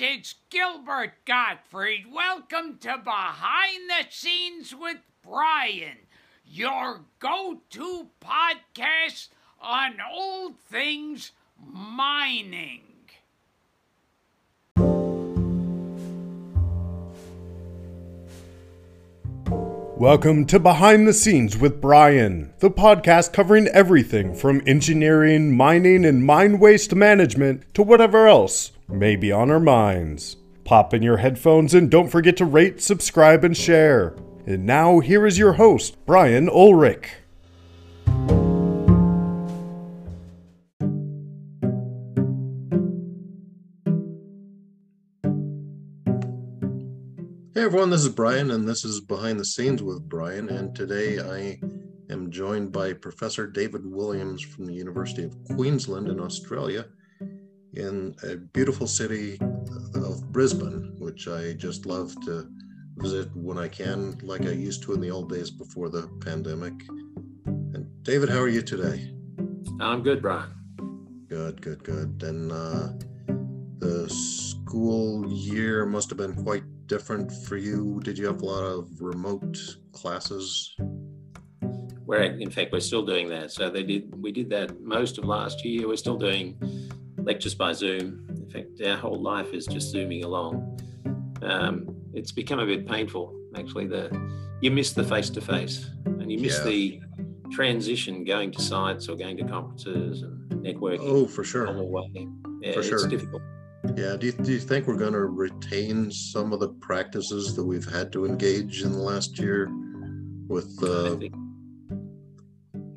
it's Gilbert Gottfried. Welcome to Behind the Scenes with Brian, your go to podcast on all things mining. Welcome to Behind the Scenes with Brian, the podcast covering everything from engineering, mining, and mine waste management to whatever else may be on our minds. Pop in your headphones and don't forget to rate, subscribe, and share. And now, here is your host, Brian Ulrich. Hey everyone, this is Brian, and this is Behind the Scenes with Brian. And today I am joined by Professor David Williams from the University of Queensland in Australia, in a beautiful city of Brisbane, which I just love to visit when I can, like I used to in the old days before the pandemic. And David, how are you today? I'm good, Brian. Good, good, good. And uh, the school year must have been quite different for you? Did you have a lot of remote classes? Where in fact we're still doing that. So they did we did that most of last year. We're still doing lectures by Zoom. In fact, our whole life is just zooming along. Um, it's become a bit painful actually. The you miss the face to face and you miss yeah. the transition going to sites or going to conferences and networking. Oh, for sure. Yeah, for sure. It's difficult. Yeah. Do you, do you think we're going to retain some of the practices that we've had to engage in the last year with? Uh, I think,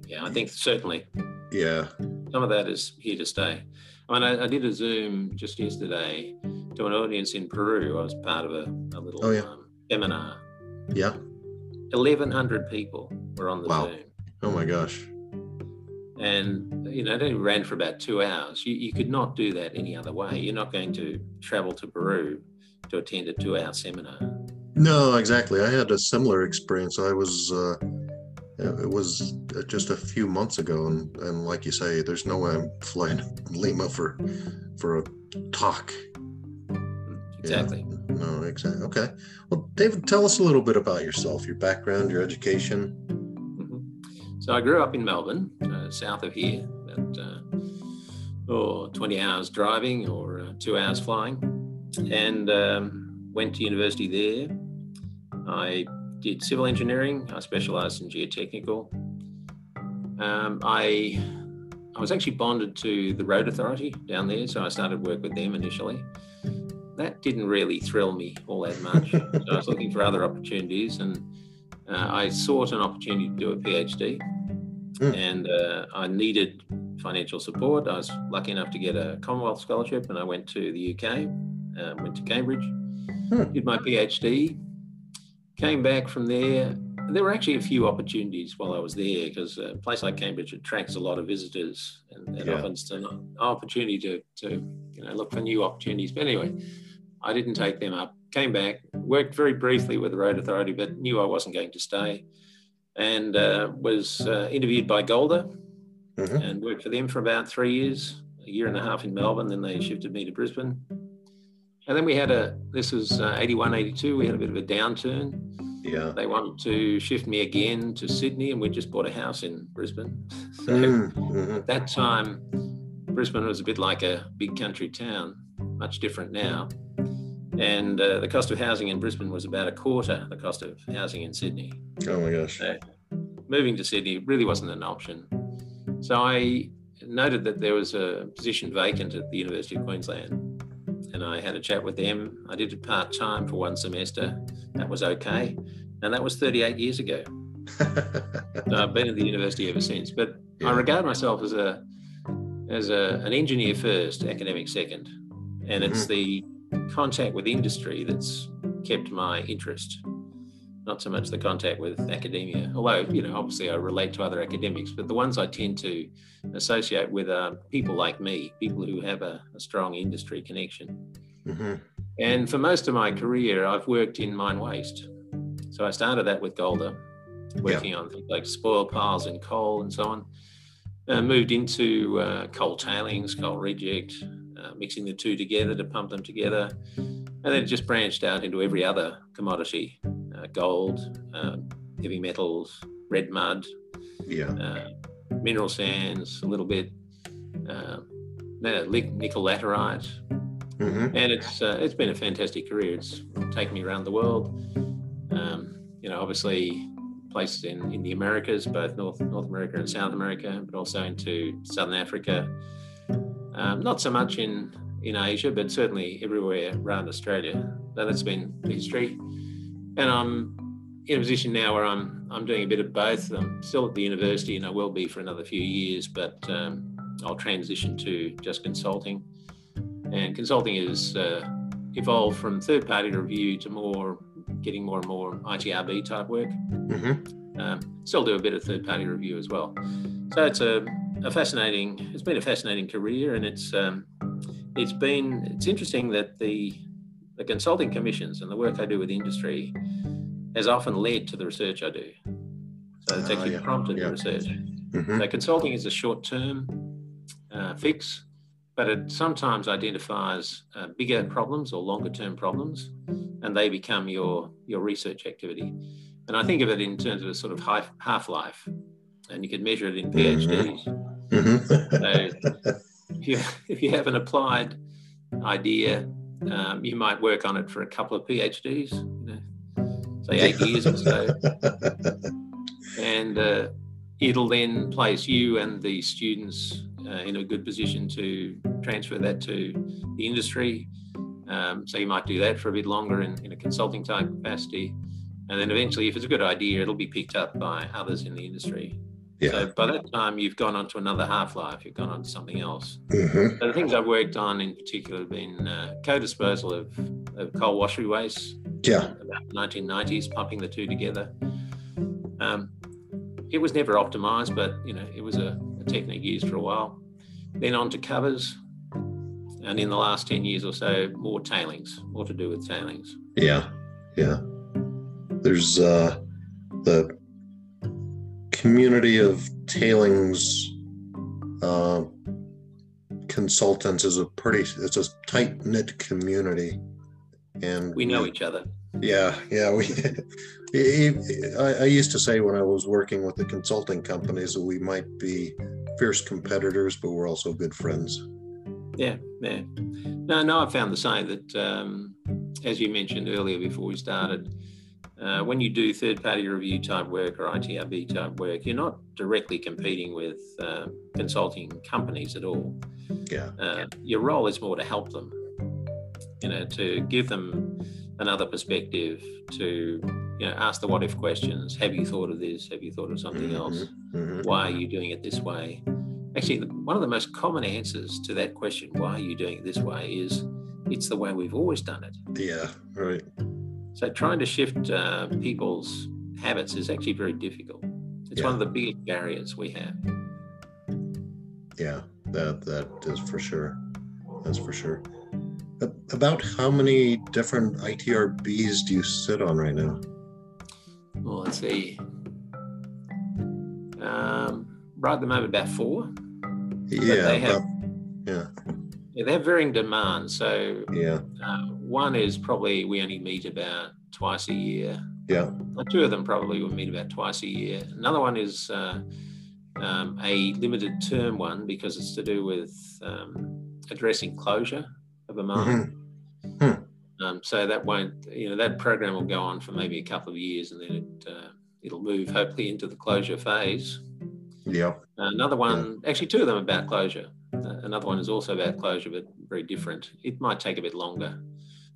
yeah, I think certainly. Yeah. Some of that is here to stay. I mean, I, I, did a Zoom just yesterday to an audience in Peru. I was part of a, a little oh, yeah. um, seminar. Yeah. 1,100 people were on the wow. Zoom. Oh my gosh and you know it only ran for about two hours you, you could not do that any other way you're not going to travel to peru to attend a two-hour seminar no exactly i had a similar experience i was uh, it was just a few months ago and, and like you say there's no way i'm flying lima for for a talk. Exactly. Yeah. no exactly okay. Well david tell us a little bit about yourself your background your education. So I grew up in Melbourne, uh, south of here, about uh, oh, 20 hours driving or uh, two hours flying, and um, went to university there. I did civil engineering. I specialised in geotechnical. Um, I I was actually bonded to the Road Authority down there, so I started work with them initially. That didn't really thrill me all that much. so I was looking for other opportunities, and uh, I sought an opportunity to do a PhD, mm. and uh, I needed financial support. I was lucky enough to get a Commonwealth scholarship, and I went to the UK, uh, went to Cambridge, mm. did my PhD, came back from there. There were actually a few opportunities while I was there because a place like Cambridge attracts a lot of visitors and, and yeah. often it's an opportunity to, to you know look for new opportunities. But anyway, I didn't take them up came back, worked very briefly with the Road Authority, but knew I wasn't going to stay, and uh, was uh, interviewed by Golder mm-hmm. and worked for them for about three years, a year and a half in Melbourne. Then they shifted me to Brisbane. And then we had a, this was uh, 81, 82, we had a bit of a downturn. Yeah. They wanted to shift me again to Sydney, and we just bought a house in Brisbane. So mm-hmm. at that time, Brisbane was a bit like a big country town, much different now and uh, the cost of housing in Brisbane was about a quarter the cost of housing in Sydney. Oh my gosh! So moving to Sydney really wasn't an option. So I noted that there was a position vacant at the University of Queensland, and I had a chat with them. I did it part time for one semester. That was okay, and that was 38 years ago. so I've been at the university ever since. But yeah. I regard myself as a as a, an engineer first, academic second, and mm-hmm. it's the contact with industry that's kept my interest, not so much the contact with academia. Although, you know, obviously I relate to other academics, but the ones I tend to associate with are people like me, people who have a, a strong industry connection. Mm-hmm. And for most of my career, I've worked in mine waste. So I started that with Golder, working yeah. on things like spoil piles and coal and so on. Uh, moved into uh, coal tailings, coal reject, uh, mixing the two together to pump them together. And then it just branched out into every other commodity gold, um, heavy metals, red mud, Yeah. uh, mineral sands, a little bit, uh, nickel laterite, hmm and it's uh, it's been a fantastic career. It's taken me around the world. Um, you know, obviously places in, in the Americas, both North North America and South America, but also into Southern Africa. Um, not so much in in Asia, but certainly everywhere around Australia. So that's been the history, and I'm in a position now where I'm I'm doing a bit of both. I'm still at the university, and I will be for another few years, but um, I'll transition to just consulting. And consulting has uh, evolved from third party review to more getting more and more ITRB type work. hmm Um, still do a bit of third party review as well. So it's a, a fascinating, it's been a fascinating career and it's, um, it's been, it's interesting that the, the consulting commissions and the work I do with industry has often led to the research I do. So it's Ah, actually yeah, prompted yeah. the research. hmm So consulting is a short-term uh, fix, but it sometimes identifies uh, bigger problems or longer-term problems, and they become your your research activity. And I think of it in terms of a sort of half half-life, and you can measure it in PhDs. hmm So if you if you have an applied idea, um, you might work on it for a couple of PhDs, you know, say eight years or so and uh, it'll then place you and the students uh, in a good position to transfer that to the industry. Um, so you might do that for a bit longer in, in a consulting type capacity. And then eventually, if it's a good idea, it'll be picked up by others in the industry. Yeah. So by that time, you've gone on to another half life, you've gone on to something else. hmm So the things I've worked on in particular have been uh, co-disposal of, of coal washery waste, Yeah. about the 1990s, pumping the two together. Um, it was never optimized, but you know it was a, a technique used for a while. Then on to covers, and in the last 10 years or so, more tailings, more to do with tailings. Yeah, yeah. There's uh, the community of tailings uh, consultants is a pretty it's a tight knit community, and We know each other. Yeah, yeah. We, I, I used to say when I was working with the consulting companies that we might be fierce competitors, but we're also good friends. Yeah, yeah. No, no, I found the same that, um, as you mentioned earlier before we started, uh, when you do third party review type work or ITRB type work, you're not directly competing with uh, consulting companies at all. Yeah, Uh, your role is more to help them, you know, to give them another perspective, to, you know, ask the what if questions. Have you thought of this? Have you thought of something else? mhm. why are you doing it this way? Actually, one of the most common answers to that question, why are you doing it this way, is it's the way we've always done it. yeah, right. So trying to shift uh, people's habits is actually very difficult. It's one of the biggest barriers we have. Yeah, that that is for sure. That's for sure. About how many different ITRBs do you sit on right now? Well, let's see. Um, right at the moment, about four. Yeah, they have- about- yeah, Yeah, they have varying demands. So yeah, uh, one is probably we only meet about twice a year. yeah. Two of them probably will meet about twice a year. Another one is uh, um, a limited term one because it's to do with um, addressing closure of a mine. Mhm. Um, so that won't, you know, that program will go on for maybe a couple of years and then it, uh, it'll move hopefully into the closure phase. Yeah, Another one, actually, two of them about closure. Another one is also about closure, but very different. It might take a bit longer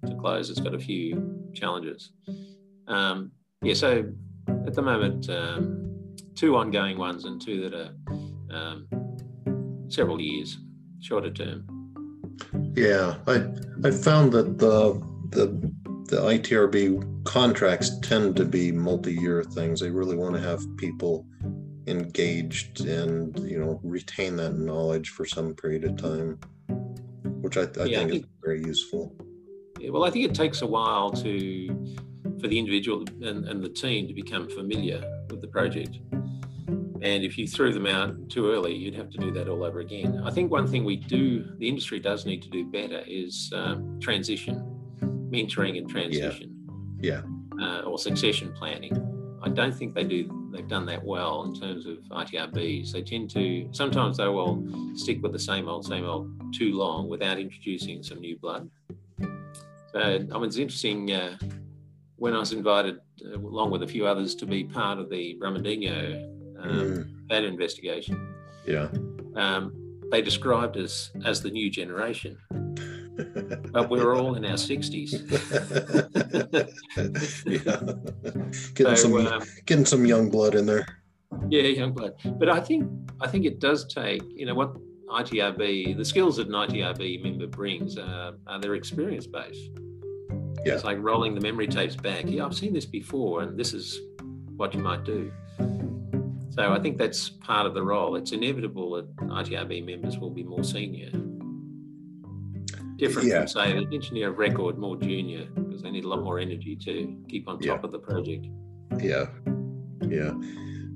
to close. It's got a few challenges. Um, yeah, so at the moment, um, two ongoing ones and two that are um, several years, shorter term. yeah. I I found that the the the ITRB contracts tend to be multi-year things. They really want to have people engaged and you know retain that knowledge for some period of time, which I, I Yeah, I think is think- very useful. Yeah, well, I think it takes a while to for the individual and, and the team to become familiar with the project. And if you threw them out too early, you'd have to do that all over again. I think one thing we do, the industry does need to do better is um, transition, mentoring and transition. Yeah. Uh, or succession planning. I don't think they do. They've done that well in terms of ITRBs. They tend to sometimes they will stick with the same old, same old too long without introducing some new blood. So I mean, it's interesting. Uh, when I was invited, uh, along with a few others, to be part of the Brumadinho um, that investigation. Yeah. Um, they described us as the new generation, but we were all in our 60s. yeah. Getting, So, some, um, getting some young blood in there. Yeah, young blood. But I think I think it does take, you know, what ITRB, the skills that an ITRB member brings uh, are their experience base. Yeah. It's like rolling the memory tapes back. Yeah, I've seen this before, and this is what you might do. So I think that's part of the role. It's inevitable that ITRB members will be more senior. Different Yeah. from, say, an engineer of record, more junior, because they need a lot more energy to keep on top Yeah. of the project. Yeah. Yeah.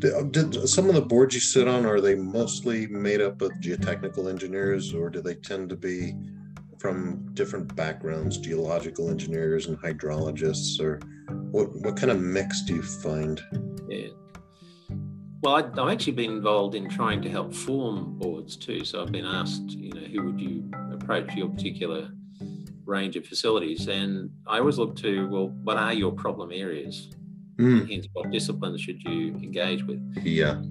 Uh, did, did some of the boards you sit on are they mostly made up of geotechnical engineers or do they tend to be from different backgrounds, geological engineers and hydrologists or what what kind of mix do you find? Yeah. Well, I, I've actually been involved in trying to help form boards too. So I've been asked, you know, who would you approach your particular range of facilities? And I always look to, well, what are your problem areas? Mm, Hence, what disciplines should you engage with? yeah.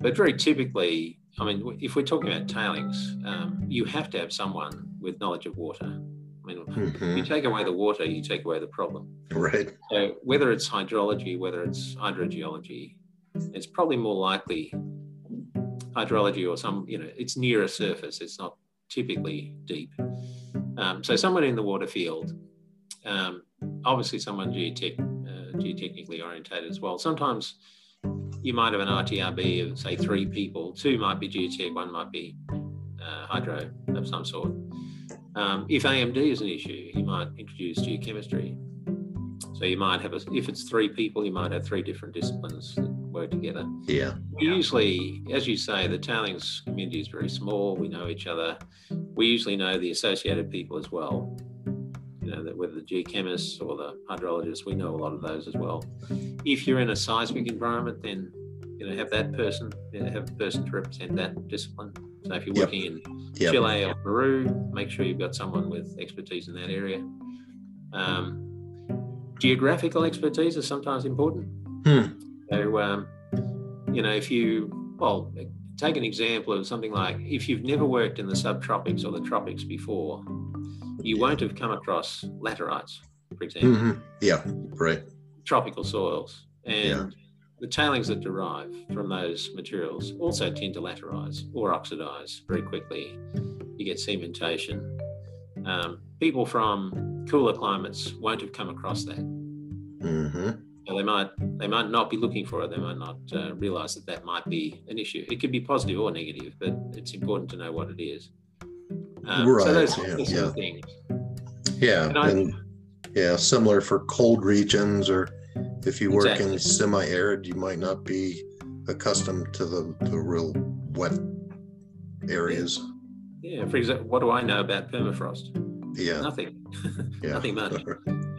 But very typically, I mean, if we're talking about tailings, um, you have to have someone with knowledge of water. I mean, if you take away the water, you take away the problem. Right. So whether it's hydrology, whether it's hydrogeology, it's probably more likely hydrology or some, you know, it's near a surface. It's not typically deep. Um, so someone in the water field, um, obviously someone geotech, uh, geotechnically orientated as well. Sometimes you might have an ITRB of say three people. Two might be geotech, one might be uh, hydro of some sort. Um, if AMD is an issue, you might introduce geochemistry. So you might have, a, if it's three people, you might have three different disciplines that work together. Yeah. We Usually, as you say, the tailings community is very small. We know each other. We usually know the associated people as well. You know, that whether the geochemists or the hydrologists, we know a lot of those as well. If you're in a seismic environment, then you know have that person, you know, have a person to represent that discipline. So if you're Yep. working in Yep. Chile or Peru, make sure you've got someone with expertise in that area. Um, geographical expertise is sometimes important. Hmm. So, um, you know, if you, well, take an example of something like if you've never worked in the subtropics or the tropics before, you won't have come across laterites, for example, Mhm, Yeah. Right. tropical soils. And Yeah. the tailings that derive from those materials also tend to laterize or oxidize very quickly. You get cementation. Um, people from cooler climates won't have come across that. hmm So they might they might not be looking for it. They might not uh, realize that that might be an issue. It could be positive or negative, but it's important to know what it is. Um, Right, So those, yeah, those sort yeah. of things. Yeah. And I- And yeah, similar for cold regions or if you work Exactly. in semi-arid, you might not be accustomed to the, the real wet areas. Yeah. For example, what do I know about permafrost? Yeah. Nothing. Yeah. Nothing much.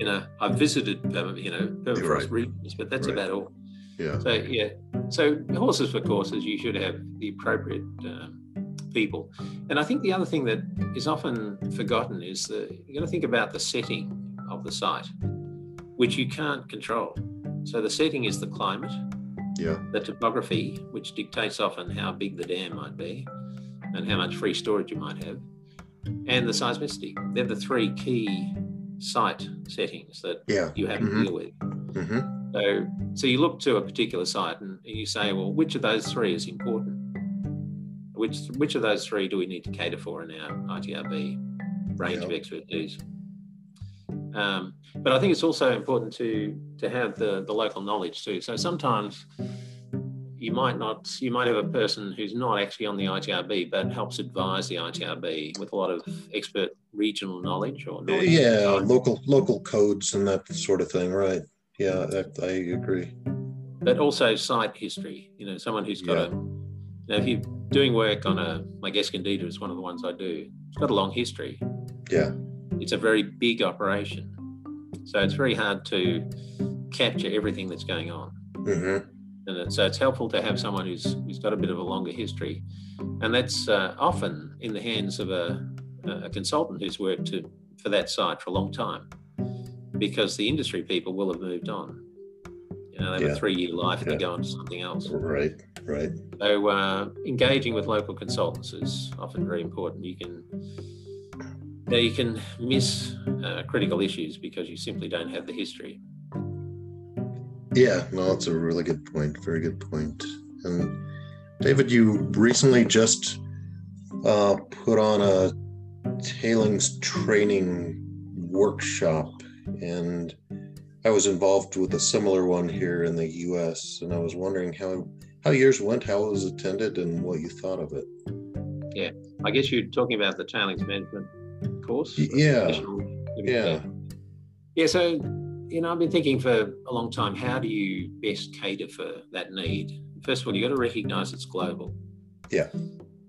You know, I've visited you know permafrost Right. regions, but that's Right. about all. yeah. So yeah. So horses for courses, you should have the appropriate um, people. And I think the other thing that is often forgotten is that you got to think about the setting of the site, which you can't control. So the setting is the climate, Yeah. the topography, which dictates often how big the dam might be and how much free storage you might have, and the seismicity. They're the three key site settings that Yeah. you have Mhm. to deal with. hmm So, so you look to a particular site and you say, well, which of those three is important? Which which of those three do we need to cater for in our ITRB range of expertise? Um, but I think it's also important to to have the the local knowledge too. So sometimes you might not you might have a person who's not actually on the ITRB but helps advise the ITRB with a lot of expert regional knowledge or knowledge. Yeah. Local local codes and that sort of thing. Right. Yeah. That, I agree. but also site history. You know, someone who's got Yeah. a, you know, if you're doing work on a, like Escondida is one of the ones I do, it's got a long history. Yeah. It's a very big operation. So it's very hard to capture everything that's going on. hmm And so it's helpful to have someone who's, who's got a bit of a longer history. And that's uh, often in the hands of a, a consultant who's worked to, for that site for a long time because the industry people will have moved on. You know, they have Yeah. a three year life and Yeah. they go on to something else. Right. Right. So uh, engaging with local consultants is often very important. You can you can miss uh, critical issues because you simply don't have the history. Yeah, no, that's a really good point. Very good point. And David, you recently just uh, put on a tailings training workshop, and I was involved with a similar one here in the U.S. And I was wondering how how yours went, how it was attended, and what you thought of it. Yeah, I guess you're talking about the tailings management course. Yeah, Yeah, Yeah, so you know, I've been thinking for a long time. How do you best cater for that need? First of all, you've got to recognise it's global. Yeah.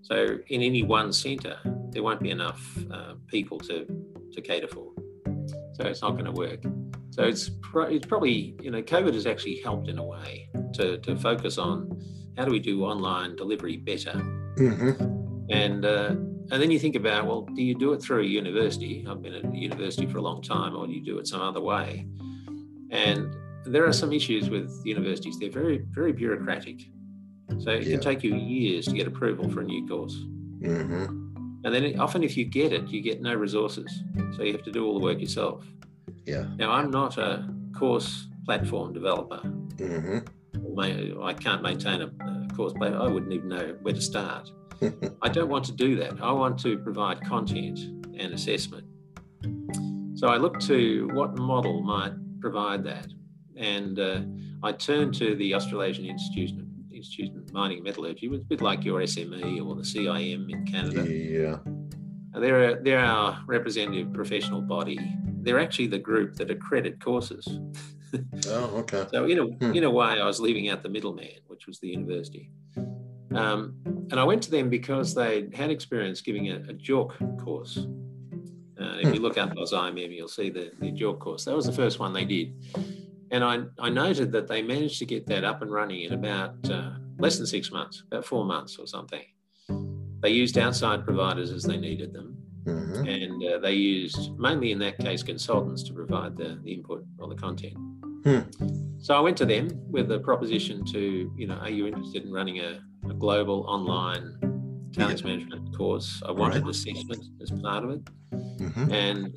So in any one centre, there won't be enough uh, people to to cater for. So it's not going to work. So it's pro- it's probably you know COVID has actually helped in a way to to focus on how do we do online delivery better hmm and uh, and then you think about well do you do it through a university i've been at a university for a long time or do you do it some other way and there are some issues with universities they're very very bureaucratic so it Yeah. can take you years to get approval for a new course hmm and then often if you get it you get no resources so you have to do all the work yourself yeah, now i'm not a course platform developer hmm I can't maintain a, course. I wouldn't even know where to start. I don't want to do that. I want to provide content and assessment. So I look to what model might provide that. And uh, I turned to the Australasian Institute, Institute of Mining and Metallurgy, which is a bit like your SME or the CIM in Canada. yeah, They're, they're our representative professional body. They're actually the group that accredit courses. oh, okay, So in a Hmm. in a way, I was leaving out the middleman, which was the university. Um, and I went to them because they had experience giving a, a JORC course. Uh, if you look up AusIMM, you'll see the, the JORC course. That was the first one they did. And I, I noted that they managed to get that up and running in about uh, less than six months, about four months or something. They used outside providers as they needed them hmm and uh, they used mainly in that case consultants to provide the, the input or the content. Hmm. So I went to them with a proposition to, you know, are you interested in running a, a global online tailings management course? I wanted Right. assessment as part of it, hmm and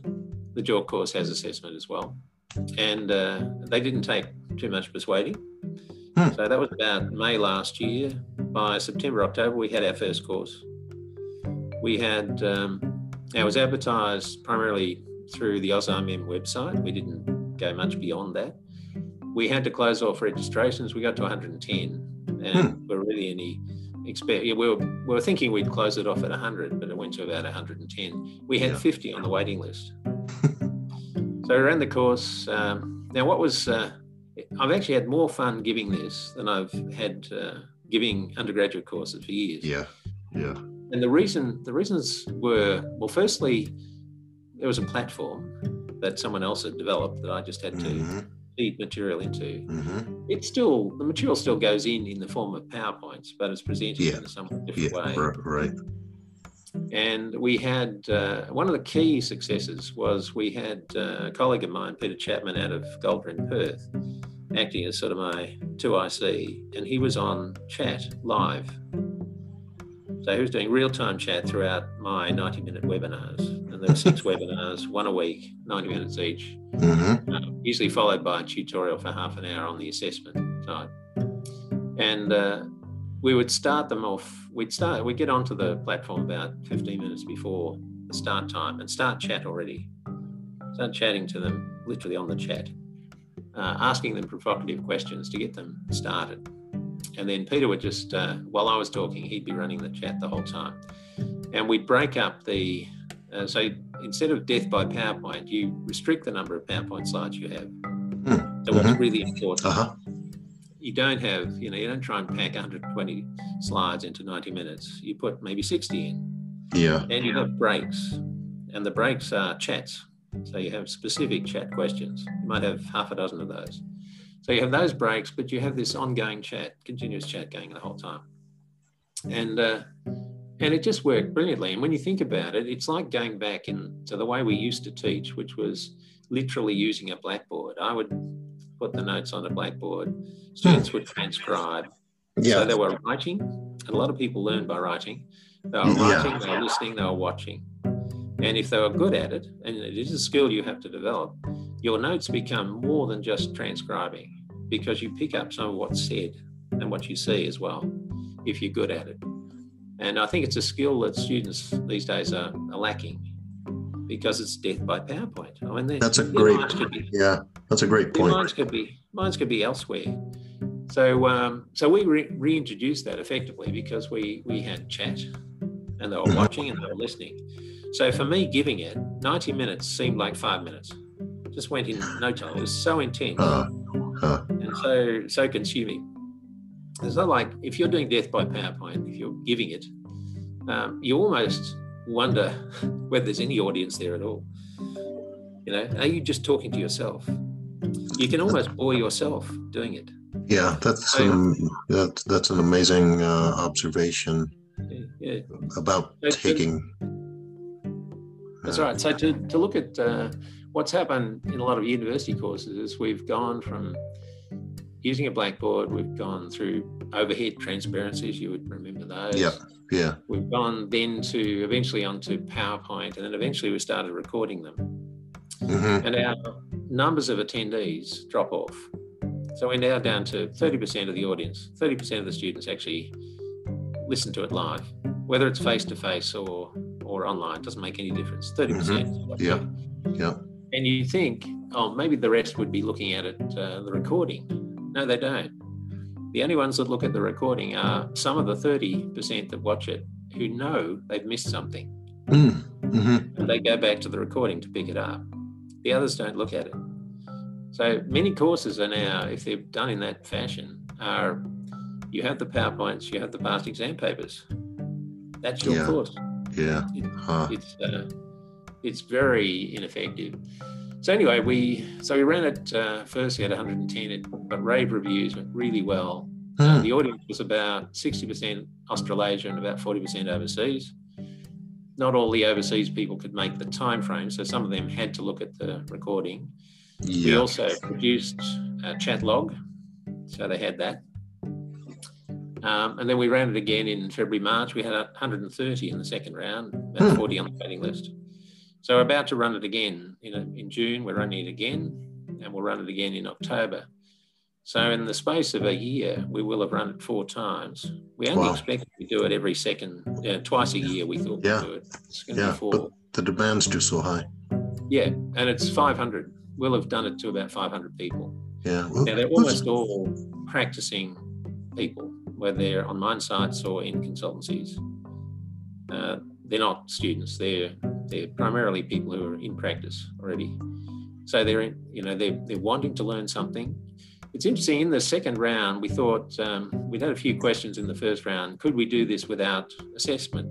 the JORC course has assessment as well. And uh, they didn't take too much persuading. Hmm. So that was about May last year. By September, October, we had our first course. We had, um, it was advertised primarily through the AusIMM website. We didn't go much beyond that. We had to close off registrations. We got to 110, and we're really only expect. Yeah, we were we were thinking we'd close it off at 100, but it went to about 110. We had Yeah. 50 on the waiting list. so we ran the course. Um, now, what was uh, I've actually had more fun giving this than I've had uh, giving undergraduate courses for years. yeah, yeah, And the reason the reasons were well, firstly, there was a platform that someone else had developed that I just had to hmm feed material into. hmm It's still the material still goes in in the form of PowerPoints, but it's presented Yeah. in a somewhat yeah, different way. right, right. And we had uh, one of the key successes was we had uh, a colleague of mine, Peter Chapman, out of Golder in Perth, acting as sort of my 2IC, and he was on chat live. So he was doing real time chat throughout my 90 minute webinars. There were six webinars, one a week, 90 minutes each, hmm uh, usually followed by a tutorial for half an hour on the assessment side. And uh, we would start them off, we'd start, we'd get onto the platform about 15 minutes before the start time and start chat already. Start chatting to them literally on the chat, uh, asking them provocative questions to get them started. And then Peter would just, uh, while I was talking, he'd be running the chat the whole time. And we'd break up the, uh, so instead of death by PowerPoint, you restrict the number of PowerPoint slides you have. So what's Mhm. really important Uh huh. you don't have, you know, you don't try and pack 120 slides into 90 minutes. You put maybe 60 in. Yeah. And you have breaks, and the breaks are chats. So you have specific chat questions. You might have half a dozen of those. So you have those breaks, but you have this ongoing chat, continuous chat going the whole time. And uh, and it just worked mm-hmm. brilliantly. And when you think about it, it's like going back into the way we used to teach, which was literally using a blackboard. I would put the notes on a blackboard. Hmm. Students would transcribe. Yeah. So they were writing. And a lot of people learn by writing. They were mm, Yeah. writing, they were listening, they were watching. And if they were good at it, and it is a skill you have to develop, your notes become more than just transcribing because you pick up some of what's said and what you see as well, if you're good at it. And I think it's a skill that students these days are, are lacking because it's death by PowerPoint. I mean, That's a great- be- Yeah. That's a great point. minds could be minds could be elsewhere. So um, so we re- reintroduced that effectively because we we had chat, and they were Mhm. watching and they were listening. So for me, giving it 90 minutes seemed like five minutes. Just went in no time. It was so intense Uh, uh, and so so consuming. It's not like if you're doing death by PowerPoint, if you're giving it, um, you almost wonder whether there's any audience there at all. You know, are you just talking to yourself? You can almost bore yourself doing it. yeah. That's Oh, um, that, that's an amazing uh, observation Yeah, yeah. about good. taking. That's uh, right. So to, to look at uh, what's happened in a lot of university courses is we've gone from using a blackboard, we've gone through overhead transparencies, you would remember those. Yeah. Yeah. We've gone then to eventually onto PowerPoint, and then eventually we started recording them. hmm And our numbers of attendees drop off. So we're now down to 30% of the audience, 30% of the students actually listen to it live, whether it's face to face or or online, doesn't make any difference. 30%. percent Yeah. Yeah. And you think, oh, maybe the rest would be looking at it, uh, the recording. No, they don't. The only ones that look at the recording are some of the 30% that watch it who know they've missed something Mm. hmm and they go back to the recording to pick it up. The others don't look at it. So many courses are now, if they're done in that fashion, are you have the PowerPoints, you have the past exam papers. That's your Yeah. course. Yeah. It- Huh. it's uh, it's very ineffective. So anyway, we so we ran it uh, We had 110. It got rave reviews, went really well. Uh, Hmm. the audience was about 60% Australasia and about 40% overseas. Not all the overseas people could make the time frame, so some of them had to look at the recording. We also produced a chat log, so they had that. Um, and then we ran it again in February, March. We had 130 in the second round, about Hmm. 40 on the waiting list. So we're about to run it again in, in June. We're running it again, and we'll run it again in October. So in the space of a year, we will have run it four times. We only Wow. expected to do it every second, twice a year. We thought Yeah. we'd do it. It's going to Yeah, be four. but the demand's just so high. Yeah, and it's 500. We'll have done it to about 500 people. Yeah. Well, Now, they're almost all practicing people, whether they're on mine sites or in consultancies. Uh, they're not students. They're they're primarily people who are in practice already. So they're in, you know they're they're wanting to learn something. It's interesting. In the second round, we thought um, we'd had a few questions in the first round. Could we do this without assessment?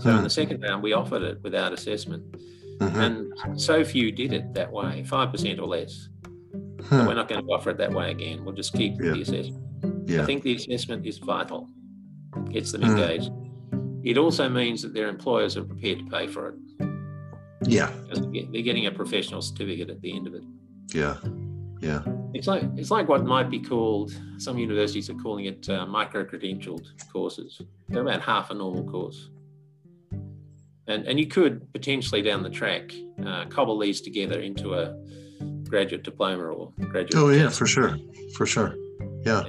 So in Hmm. the second round, we offered it without assessment, Mhm. and so few did it that way, five percent or less. So Hmm. we're not going to offer it that way again. We'll just keep Yeah. the assessment. I think the assessment is vital, gets them Mm. It also means that their employers are prepared to pay for it Yeah. they're getting a professional certificate at the end of it. Yeah. Yeah. It's like it's like what might be called. Some universities are calling it uh, micro credentialed courses. They're about half a normal course, and and you could potentially down the track uh, cobble these together into a graduate diploma or graduate. Oh yeah, for sure. For sure. Yeah.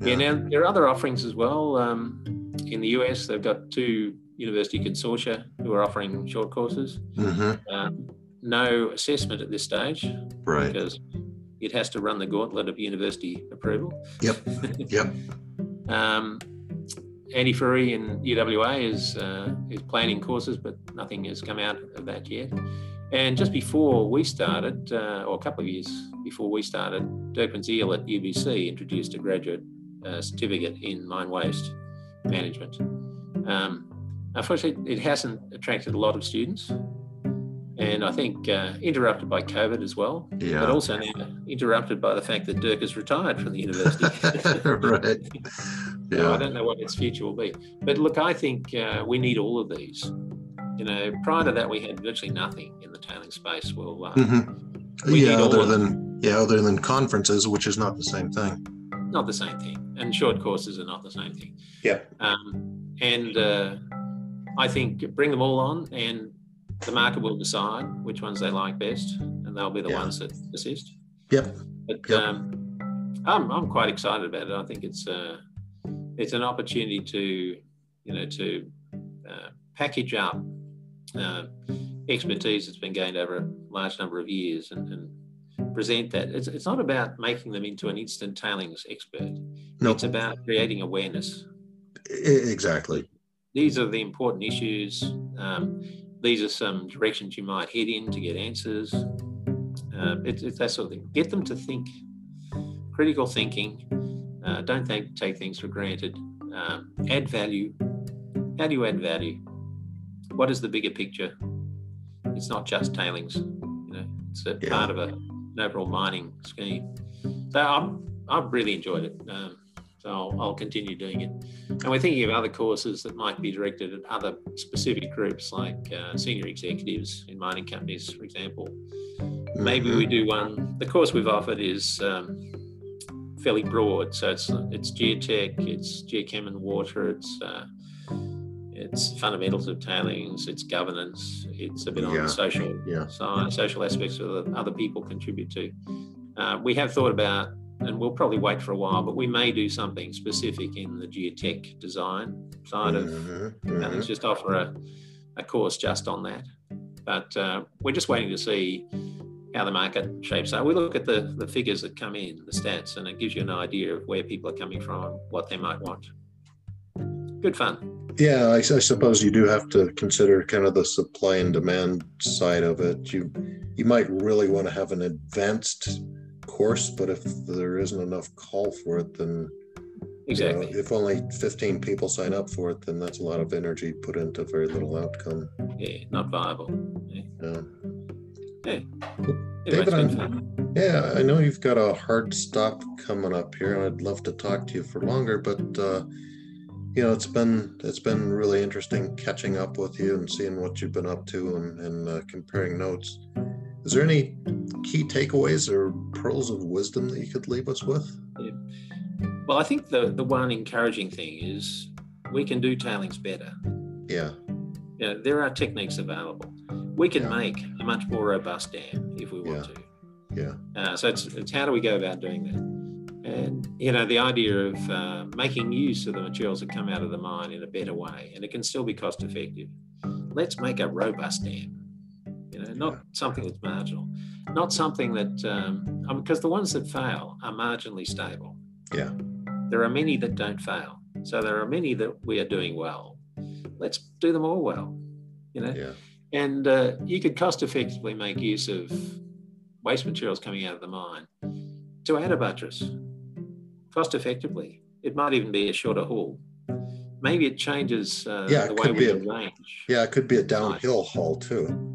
Yeah, now there are other offerings as well. Um, in the US, they've got two university consortia who are offering short courses. hmm Uh, no assessment at this stage Right. because it has to run the gauntlet of university approval. Yep. Yep. Um, Andy Fourie in UWA is uh, is planning courses, but nothing has come out of that yet. And just before we started, uh, or a couple of years before we started, Dirk Zyl at UBC introduced a graduate uh, certificate in mine waste management. Um, unfortunately, it hasn't attracted a lot of students. And I think uh, interrupted by COVID as well, Yeah. but also now interrupted by the fact that Dirk has retired from the university. right. So I don't know what its future will be. But look, I think uh, we need all of these. You know, prior to that, we had virtually nothing in the tailing space. Well, uh, Mhm. We Yeah, other than yeah, other than conferences, which is not the same thing. Not the same thing. And short courses are not the same thing. Yeah. Um, and uh, I think bring them all on, and the market will decide which ones they like best, and they'll be the Yeah. ones that assist. Yep. But Yep. um, I'm I'm quite excited about it. I think it's uh, it's an opportunity to you know to uh, package up uh, expertise that's been gained over a large number of years and, and present that. It's, it's not about making them into an instant tailings expert. No, It's about creating awareness. exactly. These are the important issues. Um, these are some directions you might head in to get answers. Um, it's, it's that sort of thing. Get them to think. Critical thinking. Uh, don't take, take things for granted. Um, add value. How do you add value? What is the bigger picture? It's not just tailings. You know, it's a Yeah. part of a, an overall mining scheme. So I'm, I've really enjoyed it. Um, so I'll, I'll continue doing it. And we're thinking of other courses that might be directed at other specific groups, like uh, senior executives in mining companies, for example. Maybe we do one. The course we've offered is um, fairly broad, so it's it's geotech, it's geochem and water, it's uh, it's fundamentals of tailings, it's governance, it's a bit on Yeah. the social Yeah. side, social aspects that other people contribute to. Uh, we have thought about, and we'll probably wait for a while, but we may do something specific in the geotech design side of Mhm, and mhm. it's just offer a, a course just on that. But uh, we're just waiting to see how the market shapes up. We look at the, the figures that come in, the stats, and it gives you an idea of where people are coming from, what they might want. Good fun. Yeah, I, I suppose you do have to consider kind of the supply and demand side of it. You you might really want to have an advanced course, but if there isn't enough call for it, then you know, Exactly. if only 15 people sign up for it, then that's a lot of energy put into very little outcome. Yeah, not viable. Yeah. Yeah. Anyway, David, I'm- Yeah, I know you've got a hard stop coming up here, and I'd love to talk to you for longer, but uh, you know, it's been it's been really interesting catching up with you and seeing what you've been up to and, and uh, comparing notes. Is there any key takeaways or pearls of wisdom that you could leave us with? Yeah. Well, I think the, the one encouraging thing is we can do tailings better. Yeah, know, there are techniques available. We can Yeah. make a much more robust dam if we want Yeah. to. yeah, Uh, so it's, it's how do we go about doing that? And you know the idea of uh, making use of the materials that come out of the mine in a better way, and it can still be cost effective. Let's make a robust dam. You know, not something that's marginal, not something that um, I mean, because the ones that fail are marginally stable. Yeah. There are many that don't fail, so there are many that we are doing well. Let's do them all well. You know, yeah, and uh, you could cost effectively make use of waste materials coming out of the mine to add a buttress cost effectively. It might even be a shorter haul. Maybe it changes uh, Yeah, it the way we be a- arrange. yeah. It could be a downhill haul too.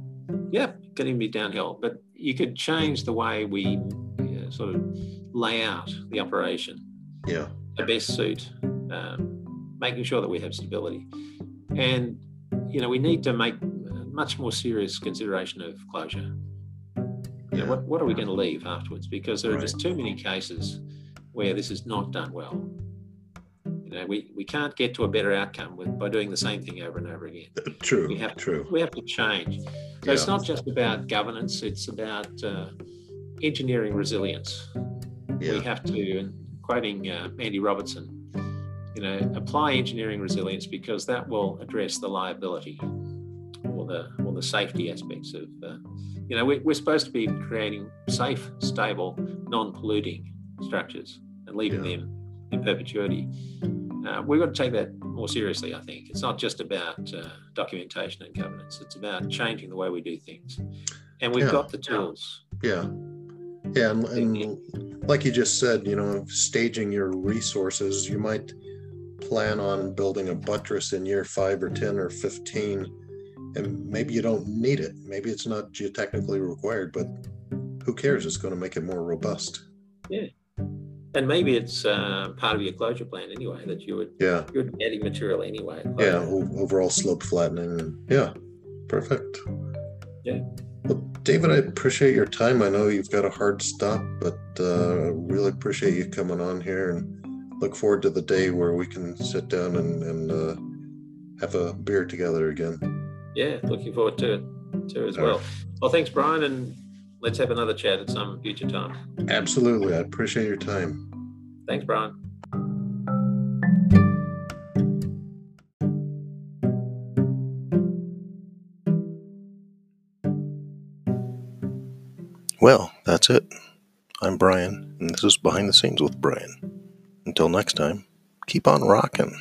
Yeah, it could even be downhill, but you could change the way we uh, sort of lay out the operation Yeah, The best suit um, making sure that we have stability. And, you know, we need to make much more serious consideration of closure. You know, what, what are we going to leave afterwards? Because there are Right. just too many cases where this is not done well. You know, we, we can't get to a better outcome with, by doing the same thing over and over again. true, We have, true. we have to change. So it's not just about governance, it's about uh, engineering resilience. Yeah. We have to, and quoting uh, Andy Robertson, you know, apply engineering resilience because that will address the liability or the or the safety aspects of, uh, you know, we, we're supposed to be creating safe, stable, non-polluting structures and leaving Yeah. them in perpetuity. Uh, we've got to take that more seriously. I think it's not just about uh, documentation and governance; it's about changing the way we do things. and we've Yeah. got the tools. Yeah. Yeah. And, and like you just said, you know, staging your resources, you might plan on building a buttress in year five or 10 or 15, and maybe you don't need it. Maybe it's not geotechnically required, but who cares? It's going to make it more robust. And maybe it's uh, part of your closure plan anyway that you would Yeah. you're adding material anyway. Yeah. Overall slope flattening. Yeah. Perfect. Yeah. Well, David, I appreciate your time. I know you've got a hard stop, but uh, I really appreciate you coming on here and look forward to the day where we can sit down and, and uh, have a beer together again. Yeah, looking forward to it too as All well. Well, thanks, Brian, and let's have another chat at some future time. Absolutely. I appreciate your time. Thanks, Brian. Well, that's it. I'm Brian, and this is Behind the Scenes with Brian. Until next time, keep on rocking.